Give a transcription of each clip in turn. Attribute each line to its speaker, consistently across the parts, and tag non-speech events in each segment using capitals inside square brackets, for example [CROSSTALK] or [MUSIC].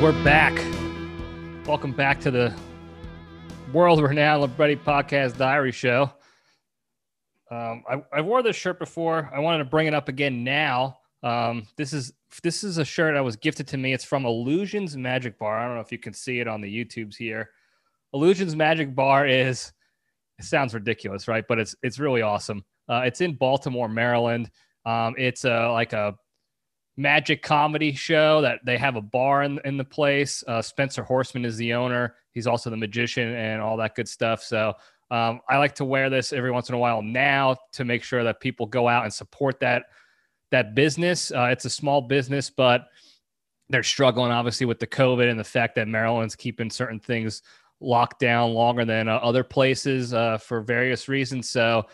Speaker 1: We're back. Welcome back to the world renowned Libretti Podcast Diary Show. Um, I, I wore this shirt before. I wanted to bring it up again now. Um, this is this is a shirt that was gifted to me. It's from Illusions Magic Bar. I don't know if you can see it on the YouTubes here. Illusions Magic Bar is it sounds ridiculous, right? But it's it's really awesome. Uh, it's in Baltimore, Maryland. Um, it's a like a magic comedy show that they have a bar in, in the place. Uh, Spencer Horsman is the owner. He's also the magician and all that good stuff. So um, I like to wear this every once in a while now to make sure that people go out and support that that business. Uh, it's a small business, but they're struggling obviously with the COVID and the fact that Maryland's keeping certain things locked down longer than uh, other places uh, for various reasons. So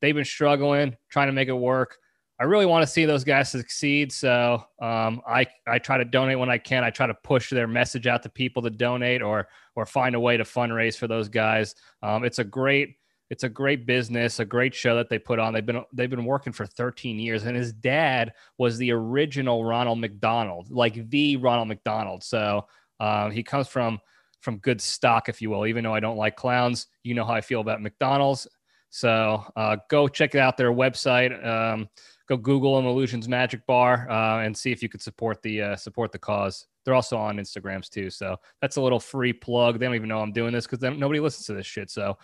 Speaker 1: they've been struggling, trying to make it work. I really want to see those guys succeed. So um, I I try to donate when I can. I try to push their message out to people to donate or or find a way to fundraise for those guys. Um, it's a great it's a great business, a great show that they put on. They've been they've been working for 13 years, and his dad was the original Ronald McDonald, like the Ronald McDonald. So um, he comes from from good stock, if you will. Even though I don't like clowns, you know how I feel about McDonald's. So uh, go check out their website. Um, go Google them, Illusions Magic Bar, uh, and see if you could support the uh, support the cause. They're also on Instagrams too, so that's a little free plug. They don't even know I'm doing this because nobody listens to this shit. So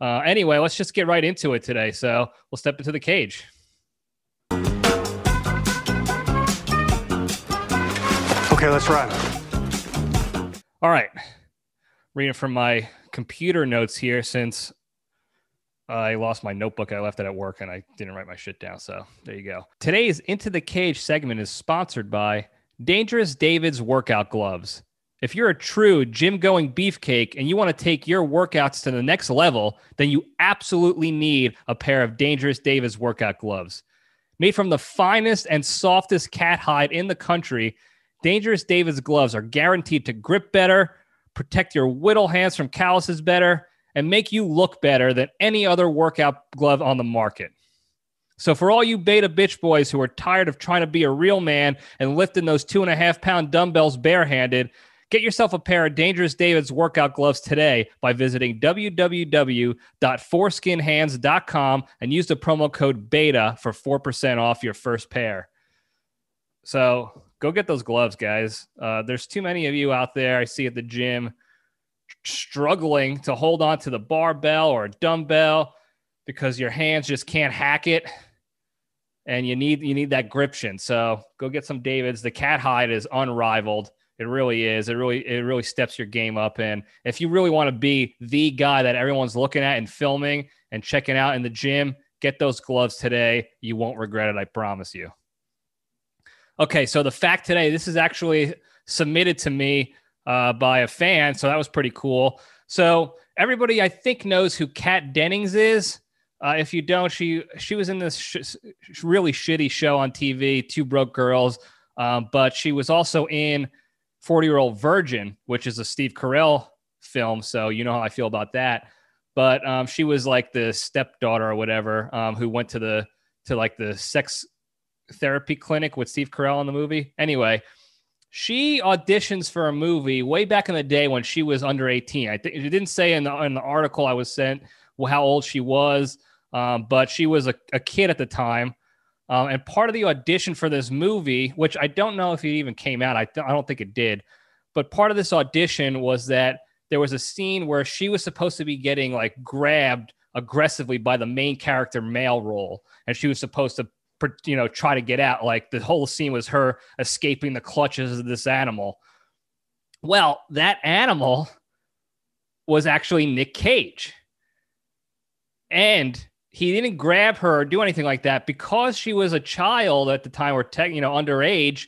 Speaker 1: uh, anyway, let's just get right into it today. So we'll step into the cage.
Speaker 2: Okay, let's run.
Speaker 1: All right, reading from my computer notes here since I lost my notebook. I left it at work and I didn't write my shit down. So there you go. Today's Into the Cage segment is sponsored by Dangerous David's Workout Gloves. If you're a true gym going beefcake and you want to take your workouts to the next level, then you absolutely need a pair of Dangerous David's Workout Gloves. Made from the finest and softest cat hide in the country, Dangerous David's gloves are guaranteed to grip better, protect your whittle hands from calluses better, and make you look better than any other workout glove on the market. So, for all you beta bitch boys who are tired of trying to be a real man and lifting those two and a half pound dumbbells barehanded, get yourself a pair of Dangerous David's workout gloves today by visiting www.foreskinhands.com and use the promo code BETA for 4% off your first pair. So, go get those gloves, guys. Uh, there's too many of you out there I see at the gym struggling to hold on to the barbell or a dumbbell because your hands just can't hack it. And you need you need that gription. So go get some davids. The cat hide is unrivaled. It really is. It really it really steps your game up. And if you really want to be the guy that everyone's looking at and filming and checking out in the gym get those gloves today. You won't regret it i promise you. Okay so the fact today this is actually submitted to me uh, by a fan. So that was pretty cool. So everybody, I think, knows who Kat Dennings is. Uh, if you don't, she she was in this sh- really shitty show on TV, Two Broke Girls. Um, but she was also in 40 Year Old Virgin, which is a Steve Carell film. So you know how I feel about that. But um, she was like the stepdaughter or whatever um, who went to the to like the sex therapy clinic with Steve Carell in the movie. Anyway, she auditions for a movie way back in the day when she was under 18. I think it didn't say in the, in the article I was sent how old she was, um, but she was a, a, kid at the time. Um, and part of the audition for this movie, which I don't know if it even came out, I, th- I don't think it did, but part of this audition was that there was a scene where she was supposed to be getting like grabbed aggressively by the main character male role, and she was supposed to you know, try to get out. Like the whole scene was her escaping the clutches of this animal. Well, that animal was actually Nick Cage. And he didn't grab her or do anything like that because she was a child at the time or tech, you know, underage.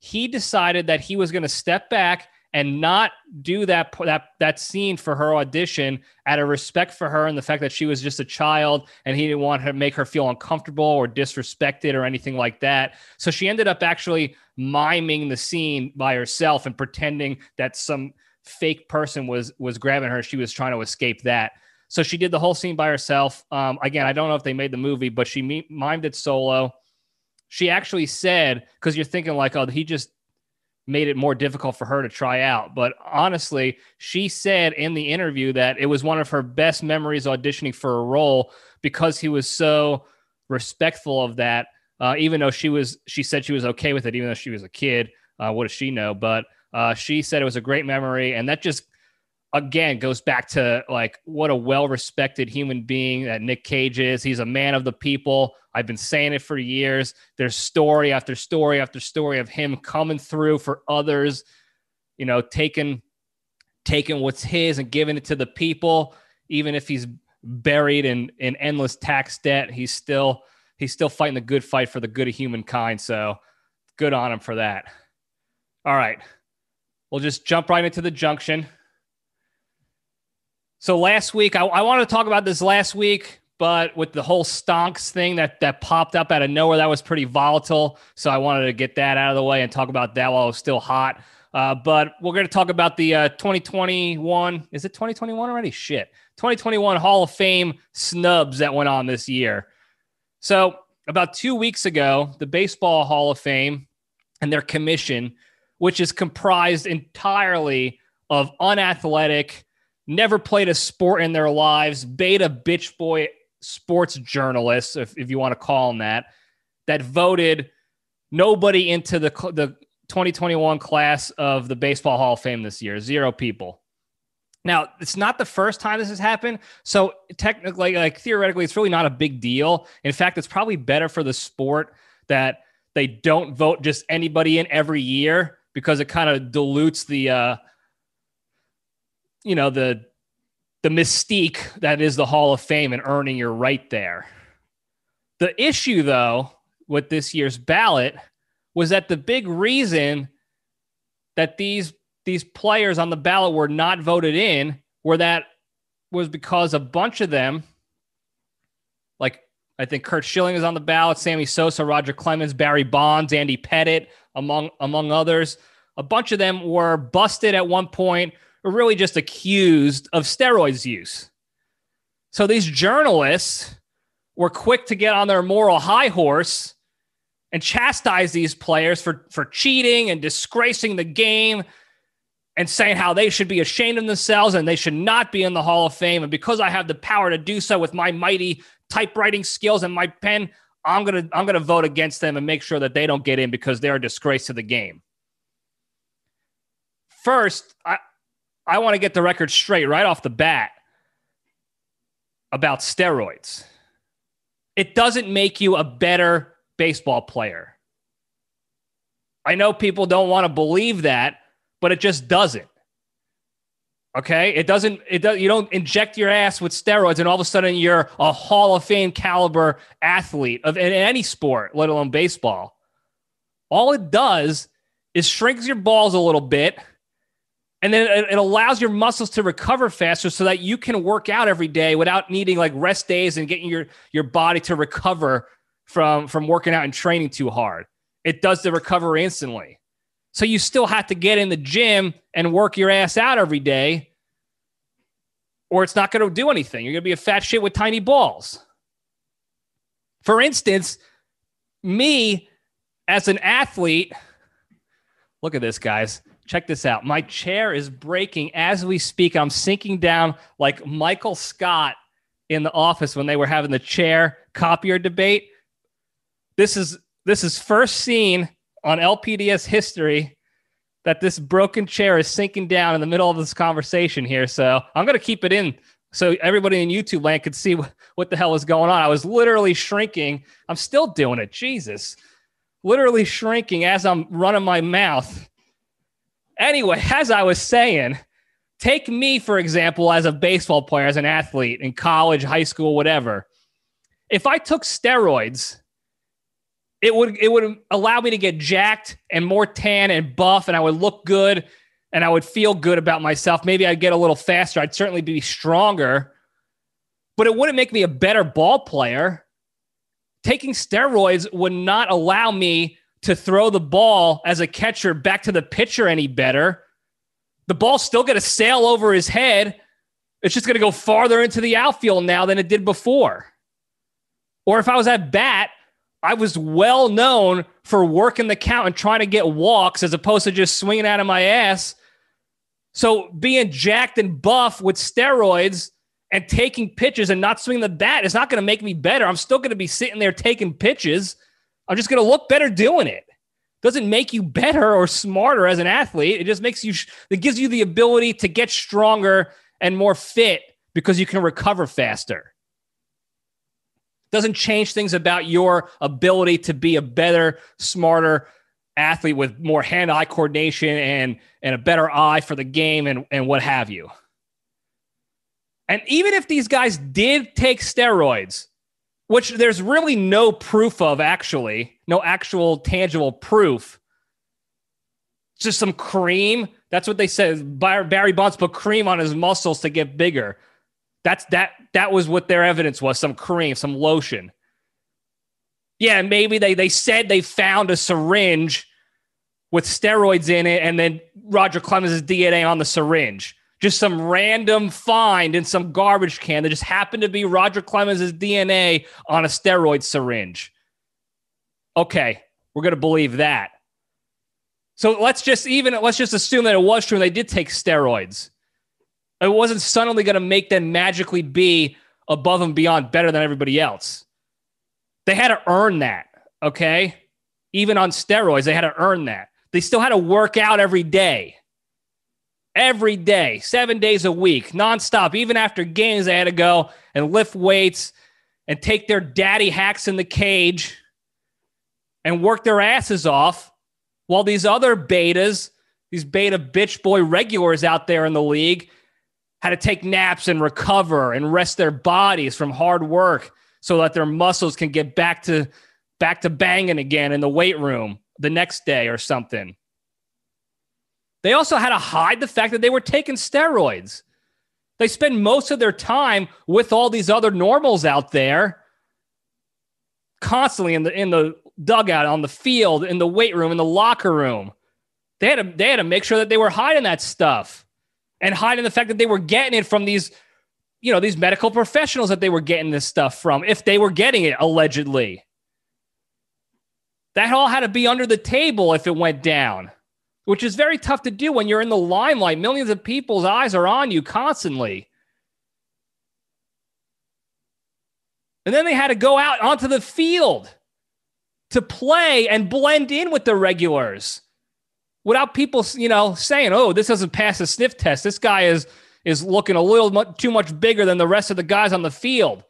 Speaker 1: He decided that he was going to step back and not do that that that scene for her audition out of respect for her and the fact that she was just a child and he didn't want to make her feel uncomfortable or disrespected or anything like that. So she ended up actually miming the scene by herself and pretending that some fake person was was grabbing her. She was trying to escape that. So she did the whole scene by herself. Um, again, I don't know if they made the movie, but she mimed it solo. She actually said, because you're thinking like, oh, he just made it more difficult for her to try out. But honestly, she said in the interview that it was one of her best memories auditioning for a role because he was so respectful of that. Uh, even though she was, she said she was okay with it, even though she was a kid. Uh, what does she know? But uh, she said it was a great memory, and that just again goes back to like what a well-respected human being that Nick Cage is. He's a man of the people. I've been saying it for years. There's story after story after story of him coming through for others, you know, taking taking what's his and giving it to the people, even if he's buried in in endless tax debt, he's still he's still fighting the good fight for the good of humankind. So good on him for that. All right. We'll just jump right into the junction. So last week, I, I wanted to talk about this last week, but with the whole stonks thing that that popped up out of nowhere, that was pretty volatile. So I wanted to get that out of the way and talk about that while it was still hot. Uh, but we're going to talk about the uh, 2021. Is it 2021 already? Shit. 2021 Hall of Fame snubs that went on this year. So about two weeks ago, the Baseball Hall of Fame and their commission, which is comprised entirely of unathletic never played a sport in their lives, beta bitch boy sports journalists, if, if you want to call them that, that voted nobody into the, the 2021 class of the Baseball Hall of Fame this year. Zero people. Now, it's not the first time this has happened. So, technically, like theoretically, it's really not a big deal. In fact, it's probably better for the sport that they don't vote just anybody in every year because it kind of dilutes the, uh, you know the the mystique that is the Hall of Fame and earning your right there. The issue though with this year's ballot was that the big reason that these these players on the ballot were not voted in were that was because a bunch of them like I think Curt Schilling is on the ballot, Sammy Sosa, Roger Clemens, Barry Bonds, Andy Pettitte, among among others. A bunch of them were busted at one point were really just accused of steroids use. So these journalists were quick to get on their moral high horse and chastise these players for, for cheating and disgracing the game and saying how they should be ashamed of themselves and they should not be in the Hall of Fame. And because I have the power to do so with my mighty typewriting skills and my pen, I'm gonna I'm gonna vote against them and make sure that they don't get in because they're a disgrace to the game. First, I, I want to get the record straight right off the bat about steroids. It doesn't make you a better baseball player. I know people don't want to believe that, but it just doesn't. Okay, it doesn't. It. You don't inject your ass with steroids, and all of a sudden you're a Hall of Fame caliber athlete of in any sport, let alone baseball. All it does is shrinks your balls a little bit, and then it, allows your muscles to recover faster so that you can work out every day without needing like rest days and getting your your body to recover from from working out and training too hard. It does the recovery instantly. So you still have to get in the gym and work your ass out every day or it's not going to do anything. You're going to be a fat shit with tiny balls. For instance me as an athlete look at this guys Check this out. My chair is breaking as we speak. I'm sinking down like Michael Scott in the office when they were having the chair copier debate. This is this is first seen on LPDS history that this broken chair is sinking down in the middle of this conversation here. So I'm going to keep it in so everybody in YouTube land could see what the hell is going on. I was literally shrinking. I'm still doing it. Jesus. Literally shrinking as I'm running my mouth Anyway, [LAUGHS] as I was saying, take me, for example, as a baseball player, as an athlete in college, high school, whatever. If I took steroids, it would it would allow me to get jacked and more tan and buff, and I would look good and I would feel good about myself. Maybe I'd get a little faster. I'd certainly be stronger, but it wouldn't make me a better ball player. Taking steroids would not allow me to throw the ball as a catcher back to the pitcher any better. The ball's still going to sail over his head. It's just going to go farther into the outfield now than it did before. Or if I was at bat, I was well known for working the count and trying to get walks as opposed to just swinging out of my ass. So being jacked and buff with steroids and taking pitches and not swinging the bat is not going to make me better. I'm still going to be sitting there taking pitches. I'm just going to look better doing it. Doesn't make you better or smarter as an athlete. It just makes you, it gives you the ability to get stronger and more fit because you can recover faster. Doesn't change things about your ability to be a better, smarter athlete with more hand eye coordination and, and a better eye for the game and, and what have you. And even if these guys did take steroids, which there's really no proof of actually, no actual tangible proof, just some cream. That's what they said. Barry Bonds put cream on his muscles to get bigger. That's that that was what their evidence was, some cream, some lotion. Yeah, maybe they they said they found a syringe with steroids in it and then Roger Clemens' DNA on the syringe. Just some random find in some garbage can that just happened to be Roger Clemens' DNA on a steroid syringe. Okay, we're going to believe that. So let's just even let's just assume that it was true and they did take steroids. It wasn't suddenly going to make them magically be above and beyond better than everybody else. They had to earn that, okay? Even on steroids, they had to earn that. They still had to work out every day. Every day, seven days a week, nonstop. Even after games, they had to go and lift weights and take their daddy hacks in the cage and work their asses off while these other betas, these beta bitch boy regulars out there in the league, had to take naps and recover and rest their bodies from hard work so that their muscles can get back to back to banging again in the weight room the next day or something. They also had to hide the fact that they were taking steroids. They spend most of their time with all these other normals out there, constantly in the in the dugout, on the field, in the weight room, in the locker room. They had to they had to make sure that they were hiding that stuff and hiding the fact that they were getting it from these, you know, these medical professionals that they were getting this stuff from, if they were getting it allegedly. That all had to be under the table if it went down, which is very tough to do when you're in the limelight. Millions of people's eyes are on you constantly. And then they had to go out onto the field to play and blend in with the regulars without people, you know, saying, "Oh, this doesn't pass a sniff test. This guy is is looking a little mu- too much bigger than the rest of the guys on the field."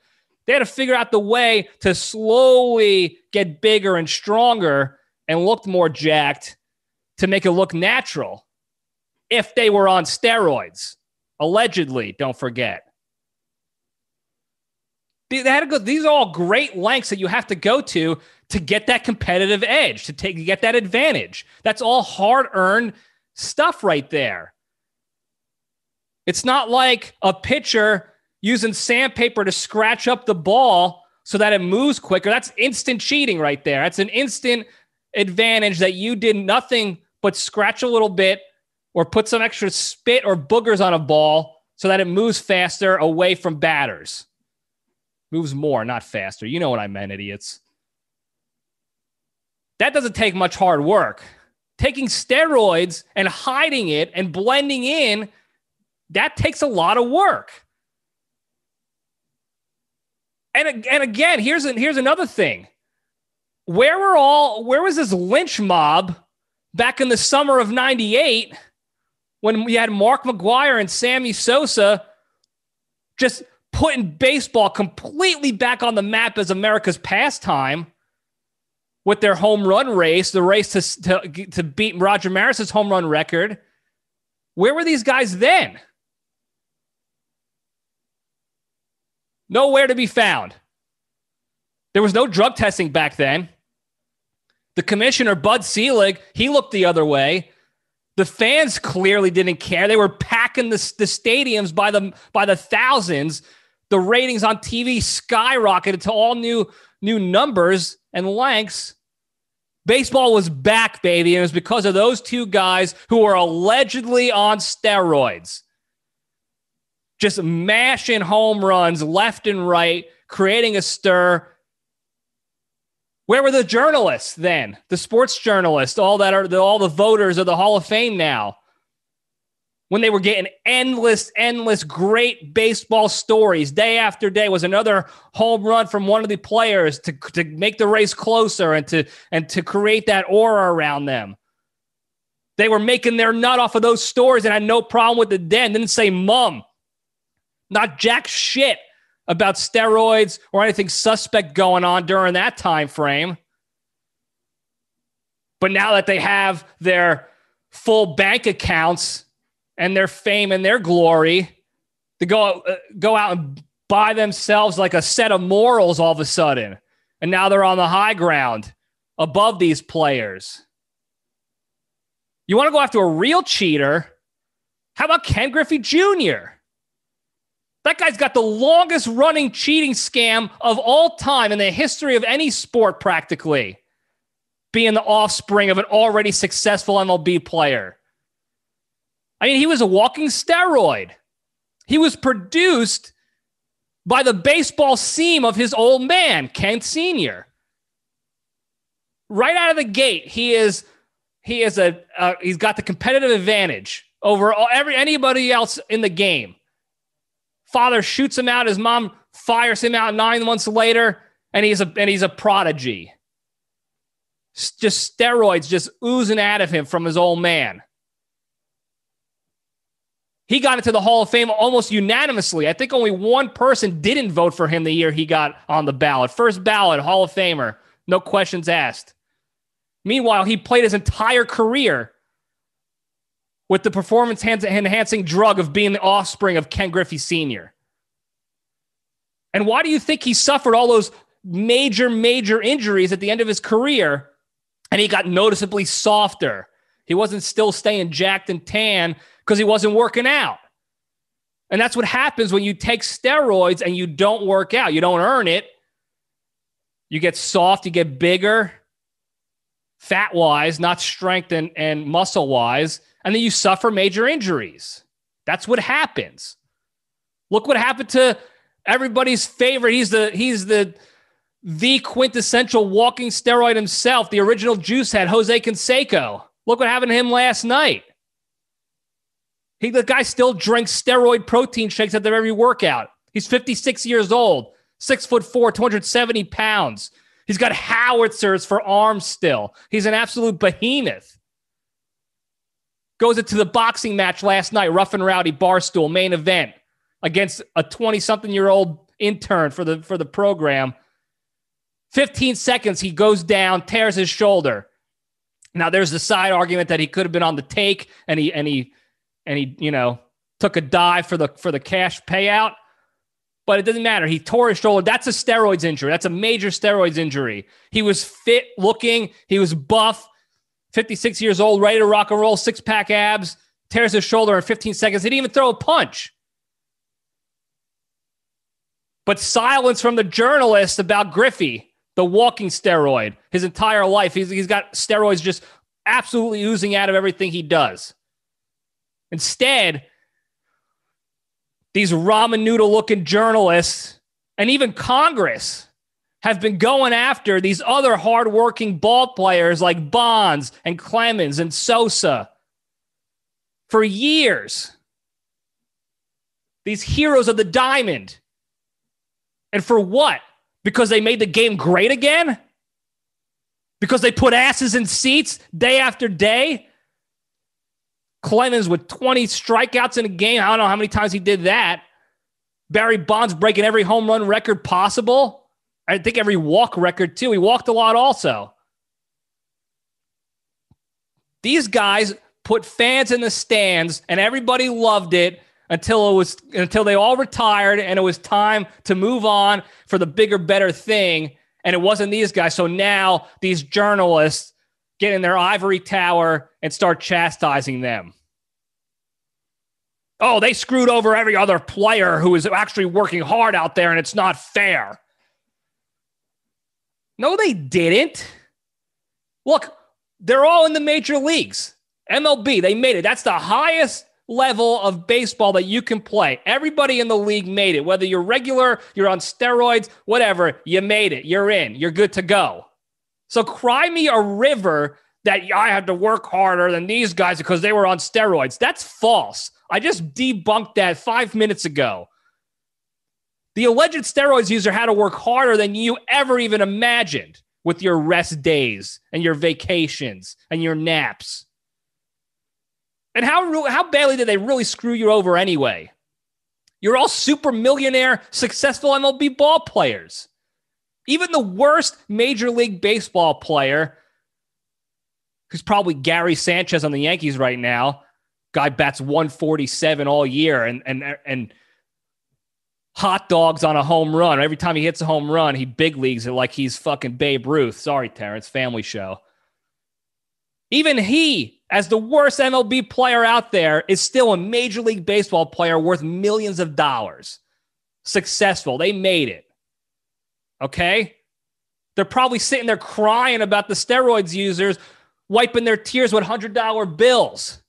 Speaker 1: They had to figure out the way to slowly get bigger and stronger and look more jacked to make it look natural. If they were on steroids, allegedly, don't forget. They had to go, these are all great lengths that you have to go to to get that competitive edge, to take to get that advantage. That's all hard-earned stuff right there. It's not like a pitcher using sandpaper to scratch up the ball so that it moves quicker. That's instant cheating right there. That's an instant advantage that you did nothing but scratch a little bit or put some extra spit or boogers on a ball so that it moves faster away from batters. Moves more, not faster. You know what I meant, idiots. That doesn't take much hard work. Taking steroids and hiding it and blending in, that takes a lot of work. And, and again, here's, here's another thing. Where were all where was this lynch mob back in the summer of 98 when we had Mark McGwire and Sammy Sosa just putting baseball completely back on the map as America's pastime? with their home run race, the race to, to, to beat Roger Maris's home run record. Where were these guys then? Nowhere to be found. There was no drug testing back then. The commissioner, Bud Selig, he looked the other way. The fans clearly didn't care. They were packing the, the stadiums by the by the thousands. The ratings on TV skyrocketed to all new new numbers and lengths. Baseball was back, baby. And it was because of those two guys who were allegedly on steroids, just mashing home runs left and right, creating a stir. Where were the journalists then? The sports journalists, all that are the, all the voters of the Hall of Fame now. When they were getting endless, endless great baseball stories day after day was another home run from one of the players to, to make the race closer and to and to create that aura around them. They were making their nut off of those stories and had no problem with the den. Didn't say mum. Not jack shit about steroids or anything suspect going on during that time frame. But now that they have their full bank accounts and their fame and their glory, to go uh, go out and buy themselves like a set of morals all of a sudden. And now they're on the high ground above these players. You want to go after a real cheater? How about Ken Griffey Jr.? That guy's got the longest running cheating scam of all time in the history of any sport, practically, being the offspring of an already successful MLB player. I mean, he was a walking steroid. He was produced by the baseball seam of his old man, Ken Sr. Right out of the gate, he is he is a uh, he's got the competitive advantage over every anybody else in the game. Father shoots him out. His mom fires him out nine months later, and he's a and he's a prodigy. Just steroids just oozing out of him from his old man. He got into the Hall of Fame almost unanimously. I think only one person didn't vote for him the year he got on the ballot. First ballot, Hall of Famer, no questions asked. Meanwhile, he played his entire career with the performance enhancing drug of being the offspring of Ken Griffey Sr. And why do you think he suffered all those major, major injuries at the end of his career and he got noticeably softer? He wasn't still staying jacked and tan because he wasn't working out. And that's what happens when you take steroids and you don't work out. You don't earn it. You get soft, you get bigger, fat wise, not strength and, and muscle wise and then you suffer major injuries. That's what happens. Look what happened to everybody's favorite. He's the he's the the quintessential walking steroid himself, the original juice head, Jose Canseco. Look what happened to him last night. He, the guy still drinks steroid protein shakes at every workout. He's 56 years old, six foot four, 270 pounds. He's got howitzers for arms still. He's an absolute behemoth. Goes into the boxing match last night, rough and rowdy barstool main event against a 20 something year old intern for the for the program. 15 seconds, he goes down, tears his shoulder. Now there's the side argument that he could have been on the take and he and he and he, you know, took a dive for the for the cash payout. But it doesn't matter. He tore his shoulder. That's a steroids injury. That's a major steroids injury. He was fit looking. He was buff. 56 years old, ready to rock and roll, six pack abs, tears his shoulder in 15 seconds. He didn't even throw a punch. But silence from the journalist about Griffey, the walking steroid, his entire life. He's, he's got steroids just absolutely oozing out of everything he does. Instead, these ramen noodle looking journalists and even Congress have been going after these other hardworking ball players like Bonds and Clemens and Sosa for years. These heroes of the diamond. And for what? Because they made the game great again? Because they put asses in seats day after day? Clemens with 20 strikeouts in a game. I don't know how many times he did that. Barry Bonds breaking every home run record possible. I think every walk record too. He walked a lot also. These guys put fans in the stands and everybody loved it until it was until they all retired and it was time to move on for the bigger better thing and it wasn't these guys so now these journalists get in their ivory tower and start chastising them oh they screwed over every other player who is actually working hard out there and it's not fair no, they didn't. Look, they're all in the major leagues. MLB, they made it. That's the highest level of baseball that you can play. Everybody in the league made it. Whether you're regular, you're on steroids, whatever, you made it. You're in. You're good to go. So cry me a river that I had to work harder than these guys because they were on steroids. That's false. I just debunked that five minutes ago. The alleged steroids user had to work harder than you ever even imagined with your rest days and your vacations and your naps. And how, how badly did they really screw you over anyway? You're all super millionaire, successful MLB ball players. Even the worst Major League Baseball player, who's probably Gary Sanchez on the Yankees right now, guy bats 147 all year and and and hot dogs on a home run. Every time he hits a home run, he big leagues it like he's fucking Babe Ruth. Sorry, Terrence, family show. Even he, as the worst MLB player out there, is still a Major League Baseball player worth millions of dollars. Successful. They made it. Okay? They're probably sitting there crying about the steroids users wiping their tears with $100 bills.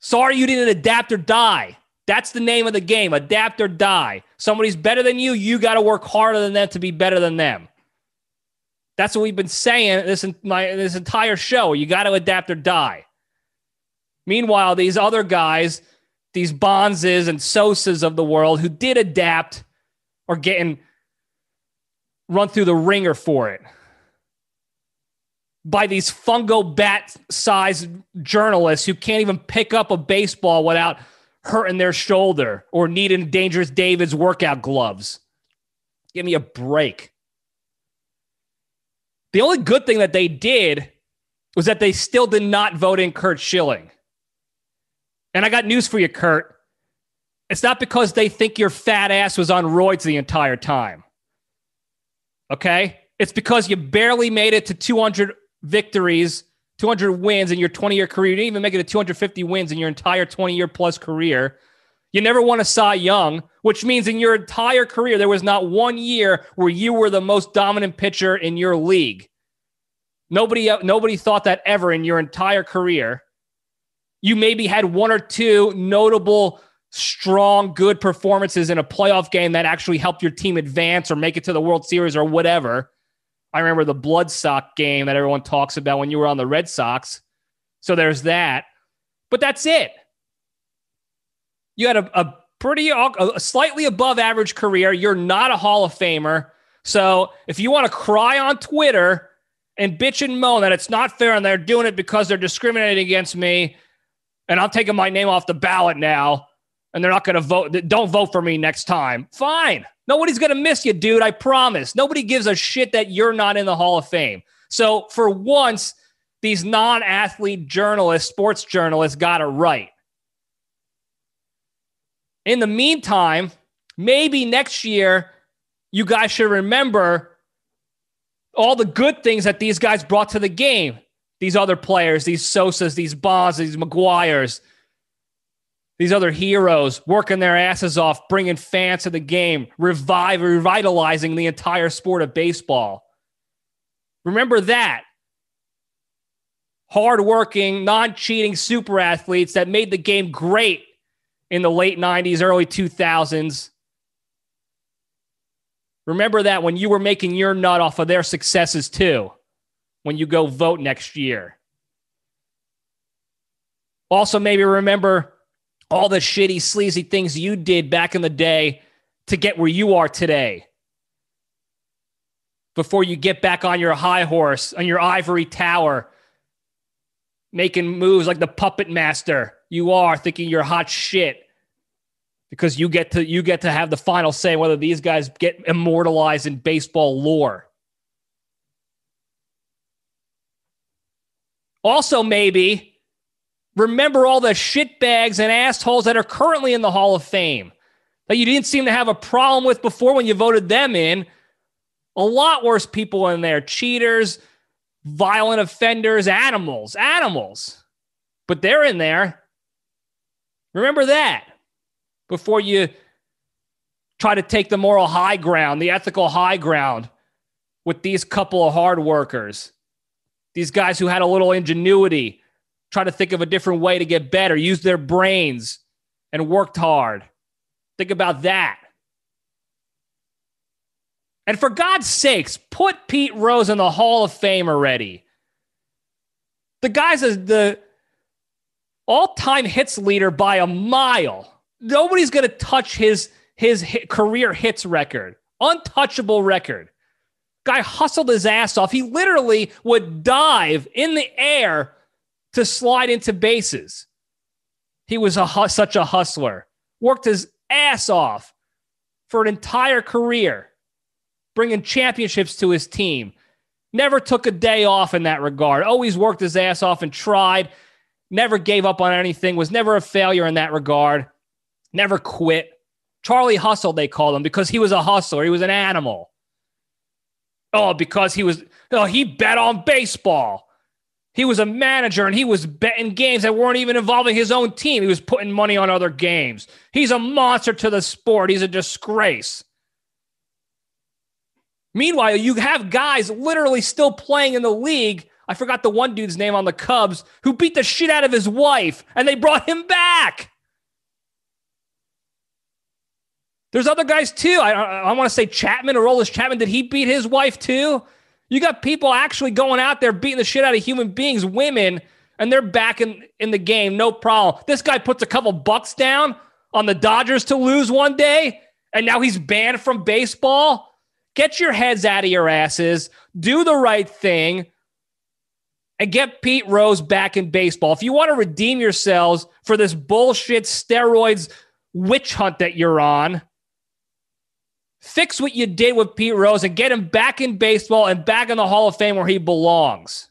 Speaker 1: Sorry you didn't adapt or die. That's the name of the game adapt or die. Somebody's better than you, you got to work harder than them to be better than them. That's what we've been saying this, my, this entire show. You got to adapt or die. Meanwhile, these other guys, these Bonzes and Sosas of the world who did adapt are getting run through the ringer for it by these fungo bat sized journalists who can't even pick up a baseball without hurting their shoulder or needing Dangerous David's workout gloves. Give me a break. The only good thing that they did was that they still did not vote in Curt Schilling. And I got news for you, Curt. It's not because they think your fat ass was on roids the entire time. Okay? It's because you barely made it to 200 victories, 200 wins in your 20 year career. You didn't even make it to 250 wins in your entire 20 year plus career. You never won a Cy Young, which means in your entire career, there was not one year where you were the most dominant pitcher in your league. Nobody, nobody thought that ever in your entire career. You maybe had one or two notable, strong, good performances in a playoff game that actually helped your team advance or make it to the World Series or whatever. I remember the Blood Sox game that everyone talks about when you were on the Red Sox. So there's that. But that's it. You had a, a pretty, a slightly above average career. You're not a Hall of Famer. So if you want to cry on Twitter and bitch and moan that it's not fair and they're doing it because they're discriminating against me and I'm taking my name off the ballot now and they're not going to vote, don't vote for me next time. Fine. Nobody's going to miss you, dude. I promise. Nobody gives a shit that you're not in the Hall of Fame. So for once, these non athlete journalists, sports journalists got it right. In the meantime, maybe next year, you guys should remember all the good things that these guys brought to the game. These other players, these Sosas, these Bonds, these McGwire's, these other heroes working their asses off, bringing fans to the game, revive, revitalizing the entire sport of baseball. Remember that. Hardworking, non cheating super athletes that made the game great in the late 90s, early 2000s. Remember that when you were making your nut off of their successes too, when you go vote next year. Also, maybe remember all the shitty, sleazy things you did back in the day to get where you are today. Before you get back on your high horse, on your ivory tower, making moves like the puppet master you are, thinking you're hot shit because you get to you get to have the final say whether these guys get immortalized in baseball lore. Also, maybe remember all the shitbags and assholes that are currently in the Hall of Fame that you didn't seem to have a problem with before when you voted them in. A lot worse people in there cheaters, violent offenders, animals, animals. But they're in there. Remember that before you try to take the moral high ground, the ethical high ground with these couple of hard workers, these guys who had a little ingenuity try to think of a different way to get better, use their brains and worked hard. Think about that. And for God's sakes, put Pete Rose in the Hall of Fame already. The guy's the all time hits leader by a mile. Nobody's going to touch his, his hit, career hits record, untouchable record. Guy hustled his ass off. He literally would dive in the air to slide into bases. He was a, such a hustler, worked his ass off for an entire career, bringing championships to his team. Never took a day off in that regard. Always worked his ass off and tried. Never gave up on anything. Was never a failure in that regard. Never quit. Charlie Hustle, they called him because he was a hustler. He was an animal. Oh, because he was, oh, he bet on baseball. He was a manager and he was betting games that weren't even involving his own team. He was putting money on other games. He's a monster to the sport. He's a disgrace. Meanwhile, you have guys literally still playing in the league. I forgot the one dude's name on the Cubs who beat the shit out of his wife and they brought him back. There's other guys too. I, I, I want to say Chapman or Aroldis Chapman. Did he beat his wife too? You got people actually going out there beating the shit out of human beings, women, and they're back in, in the game, no problem. This guy puts a couple bucks down on the Dodgers to lose one day, and now he's banned from baseball. Get your heads out of your asses, do the right thing, and get Pete Rose back in baseball. If you want to redeem yourselves for this bullshit steroids witch hunt that you're on, Fix what you did with Pete Rose and get him back in baseball and back in the Hall of Fame where he belongs.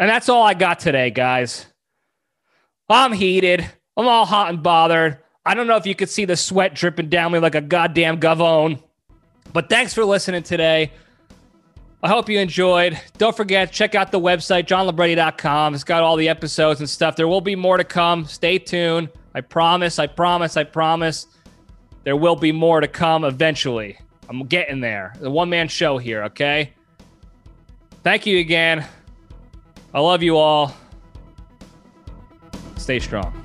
Speaker 1: And that's all I got today, guys. I'm heated. I'm all hot and bothered. I don't know if you could see the sweat dripping down me like a goddamn gavone. But thanks for listening today. I hope you enjoyed. Don't forget, check out the website, johnlibretti.com. It's got all the episodes and stuff. There will be more to come. Stay tuned. I promise, I promise, I promise. There will be more to come eventually. I'm getting there. The one man show here, okay? Thank you again. I love you all. Stay strong.